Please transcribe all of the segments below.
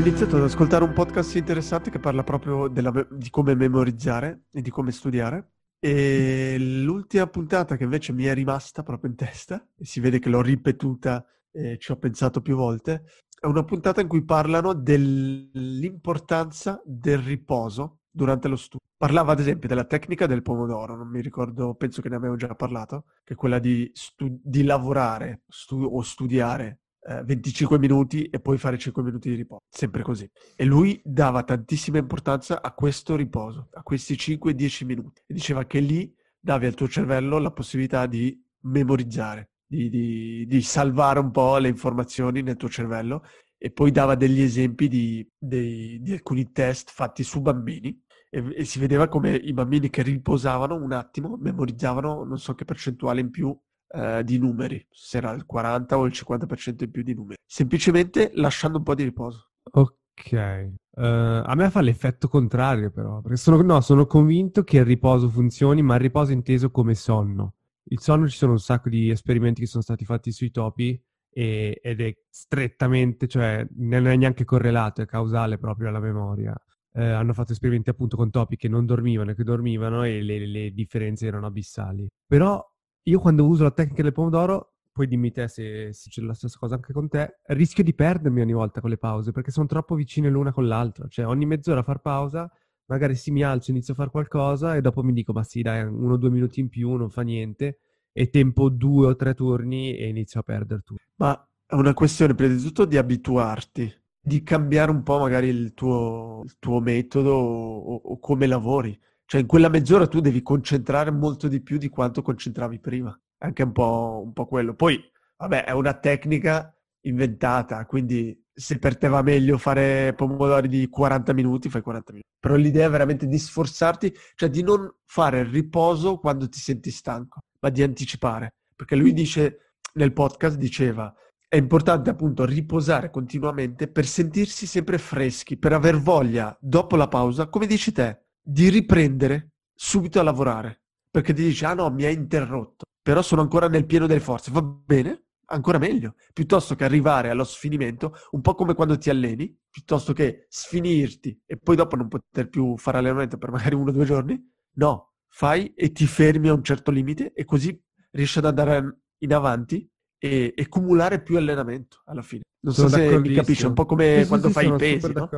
Iniziato ad ascoltare un podcast interessante che parla proprio della, di come memorizzare e di come studiare. E l'ultima puntata che invece mi è rimasta proprio in testa, e si vede che l'ho ripetuta e ci ho pensato più volte, è una puntata in cui parlano dell'importanza del riposo durante lo studio. Parlava ad esempio della tecnica del pomodoro, non mi ricordo, penso che ne avevo già parlato, che è quella di, stu- di lavorare stu- o studiare 25 eh, minuti e poi fare 5 minuti di riposo, sempre così. E lui dava tantissima importanza a questo riposo, a questi 5-10 minuti. E diceva che lì davi al tuo cervello la possibilità di memorizzare, di, di, di salvare un po' le informazioni nel tuo cervello e poi dava degli esempi di, di, di alcuni test fatti su bambini e, e, si vedeva come i bambini che riposavano un attimo memorizzavano non so che percentuale in più eh, di numeri, se era il 40 o il 50% in più di numeri, semplicemente lasciando un po' di riposo. Ok, uh, a me fa l'effetto contrario però, perché sono, no, sono convinto che il riposo funzioni, ma il riposo inteso come sonno. Il sonno ci sono un sacco di esperimenti che sono stati fatti sui topi e, ed è strettamente, cioè non è neanche correlato, è causale proprio alla memoria. Eh, hanno fatto esperimenti appunto con topi che non dormivano e che dormivano e le, le differenze erano abissali. Però io quando uso la tecnica del pomodoro, poi dimmi te se, se c'è la stessa cosa anche con te, rischio di perdermi ogni volta con le pause perché sono troppo vicine l'una con l'altra. Cioè ogni mezz'ora far pausa, magari si mi alzo, inizio a fare qualcosa e dopo mi dico ma sì dai, uno o due minuti in più, non fa niente. E tempo due o tre turni e inizio a perdere tutto. Ma è una questione prima di tutto di abituarti, di cambiare un po' magari il tuo, il tuo metodo o, o come lavori. Cioè in quella mezz'ora tu devi concentrare molto di più di quanto concentravi prima. Anche un po', un po' quello. Poi, vabbè, è una tecnica inventata, quindi se per te va meglio fare pomodori di 40 minuti, fai 40 minuti. Però l'idea è veramente di sforzarti, cioè di non fare il riposo quando ti senti stanco, ma di anticipare. Perché lui dice, nel podcast diceva, è importante appunto riposare continuamente per sentirsi sempre freschi, per aver voglia, dopo la pausa, come dici te, di riprendere subito a lavorare, perché ti dici, ah no, mi hai interrotto, però sono ancora nel pieno delle forze, va bene, ancora meglio, piuttosto che arrivare allo sfinimento, un po' come quando ti alleni, piuttosto che sfinirti e poi dopo non poter più fare allenamento per magari uno o due giorni, no, fai e ti fermi a un certo limite e così riesci ad andare in avanti e, e cumulare più allenamento alla fine. Non sono so se mi capisci, è un po' come sì, quando sì, fai i pesi, no?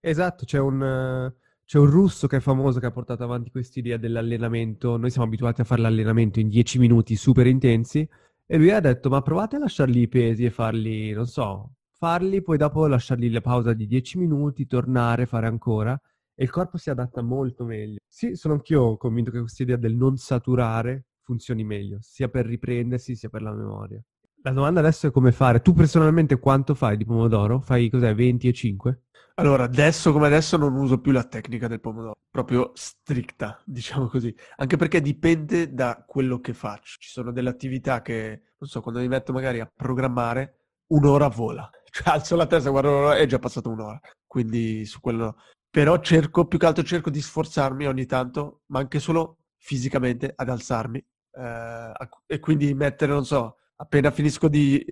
Esatto, c'è un c'è un russo che è famoso che ha portato avanti quest'idea dell'allenamento. Noi siamo abituati a fare l'allenamento in 10 minuti super intensi e lui ha detto ma provate a lasciarli i pesi e farli, non so, farli, poi dopo lasciargli la pausa di 10 minuti, tornare, fare ancora e il corpo si adatta molto meglio. Sì, sono anch'io convinto che questa idea del non saturare funzioni meglio, sia per riprendersi sia per la memoria. La domanda adesso è come fare. Tu personalmente quanto fai di pomodoro? Fai cos'è, 20 e 5? Allora, adesso come adesso non uso più la tecnica del pomodoro, proprio stricta, diciamo così, anche perché dipende da quello che faccio. Ci sono delle attività che, non so, quando mi metto magari a programmare, un'ora vola. Cioè, alzo la testa, guardo l'ora, è già passata un'ora. Quindi su quello... Però cerco, più che altro cerco di sforzarmi ogni tanto, ma anche solo fisicamente, ad alzarmi. Eh, e quindi mettere, non so, appena finisco di...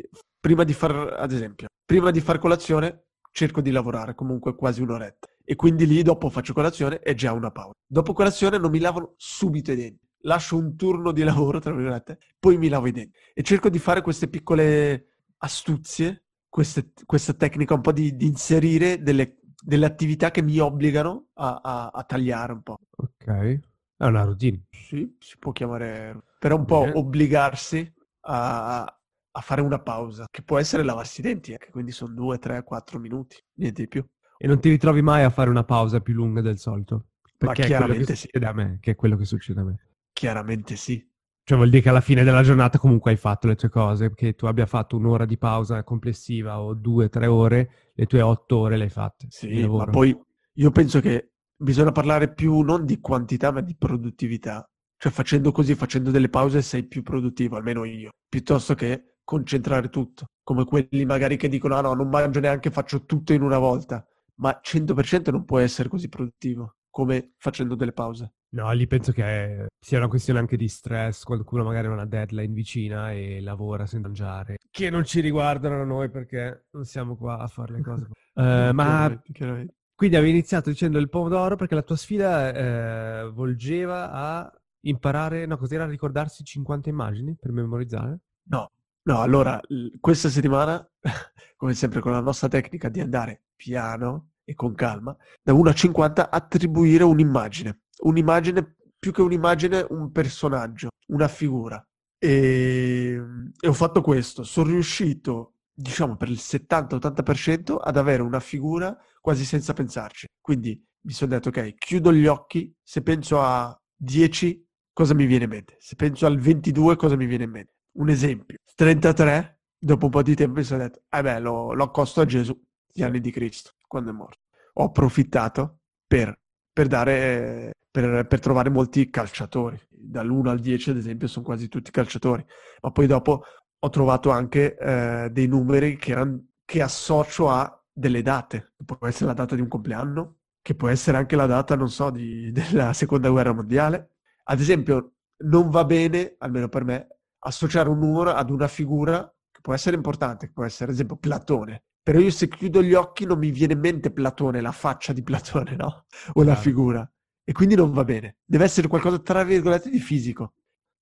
Prima di far, ad esempio, prima di far colazione cerco di lavorare comunque quasi un'oretta. E quindi lì dopo faccio colazione e già una pausa. Dopo colazione non mi lavo subito i denti. Lascio un turno di lavoro, tra virgolette, poi mi lavo i denti. E cerco di fare queste piccole astuzie, queste, questa tecnica un po' di, di inserire delle, delle, attività che mi obbligano a, a, a, tagliare un po'. Ok. È una routine. Sì, si può chiamare... Però un po' obbligarsi a, a fare una pausa, che può essere lavarsi i denti, eh, quindi sono 2, 3, 4 minuti, niente di più. E non ti ritrovi mai a fare una pausa più lunga del solito? Perché Ma chiaramente sì. A me, che è quello che succede a me. Chiaramente sì. Cioè vuol dire che alla fine della giornata comunque hai fatto le tue cose, che tu abbia fatto un'ora di pausa complessiva o due, tre ore, le tue otto ore le hai fatte. Sì, ma poi io penso che bisogna parlare più non di quantità ma di produttività. Cioè facendo così, facendo delle pause sei più produttivo, almeno io, piuttosto che concentrare tutto, come quelli magari che dicono ah no, non mangio neanche, faccio tutto in una volta, ma 100% non può essere così produttivo come facendo delle pause. No, lì penso che sia una questione anche di stress, qualcuno magari ha una deadline vicina e lavora senza mangiare, che non ci riguardano a noi perché non siamo qua a fare le cose. uh, ma quindi avevi iniziato dicendo il pomodoro perché la tua sfida eh, volgeva a imparare, no, cos'era ricordarsi 50 immagini per memorizzare? No, no, allora questa settimana, come sempre con la nostra tecnica di andare piano e con calma, da 1 a 50 attribuire un'immagine un'immagine, più che un'immagine, un personaggio, una figura. E, e ho fatto questo, sono riuscito, diciamo, per il 70-80% ad avere una figura quasi senza pensarci. Quindi mi sono detto, ok, chiudo gli occhi, se penso a 10, cosa mi viene in mente? Se penso al 22, cosa mi viene in mente? Un esempio, 33, dopo un po' di tempo mi sono detto, eh beh, lo, lo accosto a Gesù, gli anni di Cristo, quando è morto. Ho approfittato per, per dare per, per trovare molti calciatori. Dall'1 al 10, ad esempio, sono quasi tutti calciatori. Ma poi dopo ho trovato anche eh, dei numeri che, eran, che associo a delle date. Può essere la data di un compleanno, che può essere anche la data, non so, di, della seconda guerra mondiale. Ad esempio, non va bene, almeno per me, associare un numero ad una figura che può essere importante, che può essere, ad esempio, Platone. Però io se chiudo gli occhi non mi viene in mente Platone, la faccia di Platone, no? O la figura e quindi non va bene. Deve essere qualcosa, tra virgolette, di fisico.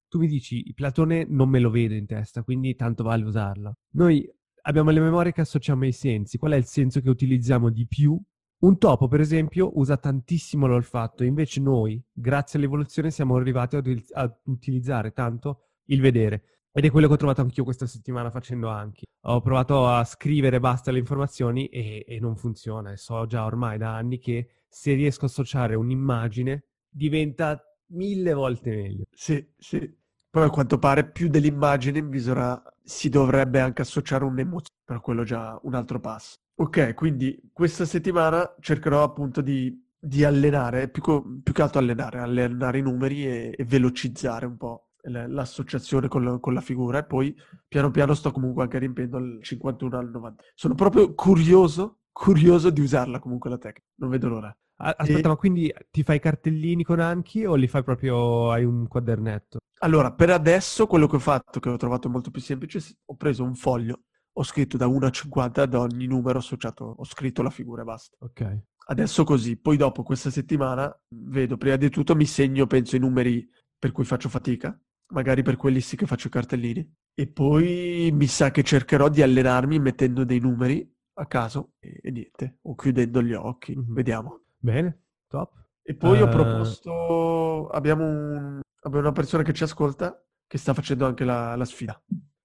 Tu mi dici, Platone non me lo vedo in testa, quindi tanto vale usarla. Noi abbiamo le memorie che associamo ai sensi. Qual è il senso che utilizziamo di più? Un topo, per esempio, usa tantissimo l'olfatto, invece noi, grazie all'evoluzione, siamo arrivati ad, ad utilizzare tanto il vedere. Ed è quello che ho trovato anch'io questa settimana facendo anche. Ho provato a scrivere basta le informazioni e, e non funziona. E so già ormai da anni che se riesco a associare un'immagine, diventa mille volte meglio. Sì, sì. Poi a quanto pare più dell'immagine bisogna, si dovrebbe anche associare un'emozione, però quello già un altro passo. Ok, quindi questa settimana cercherò appunto di, di allenare, più, più, che altro allenare, allenare i numeri e, e velocizzare un po' l'associazione con la, con la, figura e poi piano piano sto comunque anche riempiendo il 51 al 90. Sono proprio curioso curioso di usarla comunque la tecnica, non vedo l'ora. Aspetta, e... ma quindi ti fai cartellini con Anki o li fai proprio, hai un quadernetto? Allora, per adesso quello che ho fatto, che ho trovato molto più semplice, ho preso un foglio, ho scritto da 1 a 50 ad ogni numero associato, ho scritto la figura e basta. Ok. Adesso così, poi dopo questa settimana vedo, prima di tutto mi segno, penso, i numeri per cui faccio fatica, magari per quelli sì che faccio i cartellini, e poi mi sa che cercherò di allenarmi mettendo dei numeri a caso e, e niente, o chiudendo gli occhi, mm-hmm. vediamo. Bene, top. E poi uh... ho eh, proposto, abbiamo, un, abbiamo, una persona che ci ascolta che sta facendo anche la, la sfida.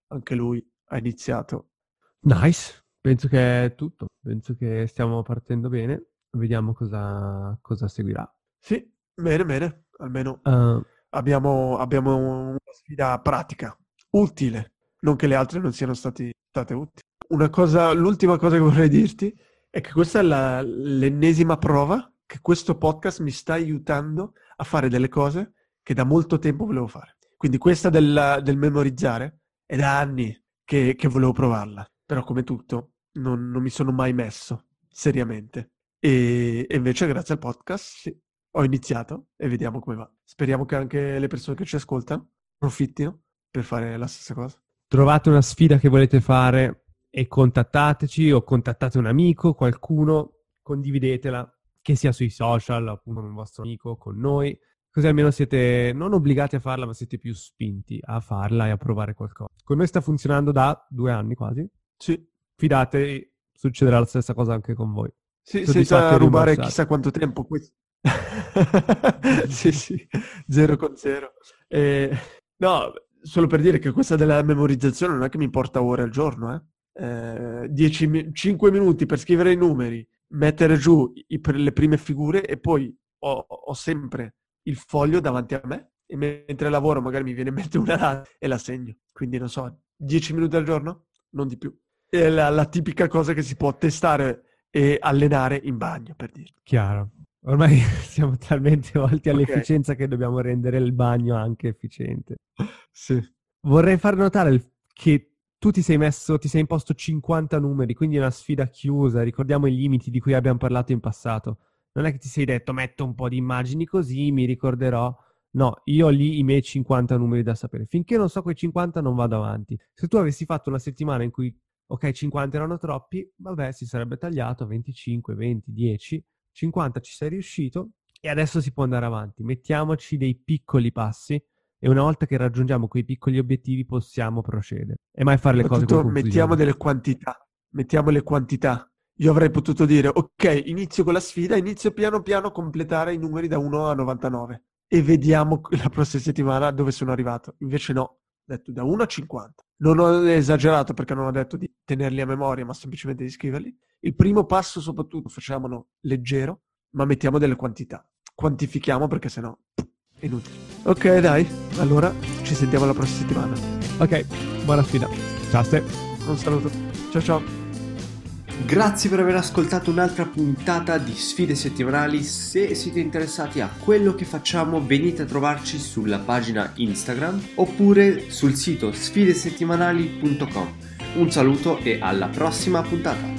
Anche lui ha iniziato. Nice, penso che è tutto, penso che stiamo partendo bene, vediamo cosa, cosa seguirà. Sì, bene, bene, almeno uh... abbiamo, abbiamo una sfida pratica, utile, non che le altre non siano stati, state utili una cosa, l'ultima cosa che vorrei dirti è che questa è la, l'ennesima prova che questo podcast mi sta aiutando a fare delle cose che da molto tempo volevo fare. Quindi questa del, del memorizzare è da anni che, che, volevo provarla, però come tutto non, non mi sono mai messo seriamente. E, e, invece grazie al podcast sì, ho iniziato e vediamo come va. Speriamo che anche le persone che ci ascoltano approfittino per fare la stessa cosa. Trovate una sfida che volete fare e contattateci o contattate un amico, qualcuno, condividetela, che sia sui social, appunto con il vostro amico, con noi, così almeno siete non obbligati a farla, ma siete più spinti a farla e a provare qualcosa. Con noi sta funzionando da due anni quasi. Sì. Fidate, succederà la stessa cosa anche con voi. Sì, senza rubare chissà quanto tempo. sì, sì, zero con zero. Eh, no, solo per dire che questa della memorizzazione non è che mi porta ore al giorno, eh eh, 10, 5 minuti per scrivere i numeri, mettere giù i, le prime figure e poi ho, ho, sempre il foglio davanti a me e mentre lavoro magari mi viene in mente una data e la segno. Quindi non so, 10 minuti al giorno? Non di più. È la, la tipica cosa che si può testare e allenare in bagno, per dire. Chiaro. Ormai siamo talmente volti all'efficienza okay. che dobbiamo rendere il bagno anche efficiente. Sì. Vorrei far notare che tu ti sei messo, ti sei imposto 50 numeri, quindi è una sfida chiusa. Ricordiamo i limiti di cui abbiamo parlato in passato. Non è che ti sei detto metto un po' di immagini così, mi ricorderò. No, io ho lì i miei 50 numeri da sapere. Finché non so quei 50 non vado avanti. Se tu avessi fatto una settimana in cui, ok, 50 erano troppi, vabbè, si sarebbe tagliato 25, 20, 10, 50 ci sei riuscito e adesso si può andare avanti. Mettiamoci dei piccoli passi e una volta che raggiungiamo quei piccoli obiettivi possiamo procedere e mai fare le cose con confusione. Mettiamo delle quantità, mettiamo le quantità. Io avrei potuto dire, ok, inizio con la sfida, inizio piano piano a completare i numeri da 1 a 99 e vediamo la prossima settimana dove sono arrivato. Invece no, ho detto da 1 a 50. Non ho esagerato perché non ho detto di tenerli a memoria, ma semplicemente di scriverli. Il primo passo soprattutto facciamolo leggero, ma mettiamo delle quantità. Quantifichiamo perché sennò inutile. Ok, dai, allora ci sentiamo la prossima settimana. Ok, buona sfida. Ciao, Ste. Un saluto. Ciao ciao. Grazie per aver ascoltato un'altra puntata di Sfide Settimanali. Se siete interessati a quello che facciamo, venite a trovarci sulla pagina Instagram oppure sul sito sfidesettimanali.com. Un saluto e alla prossima puntata!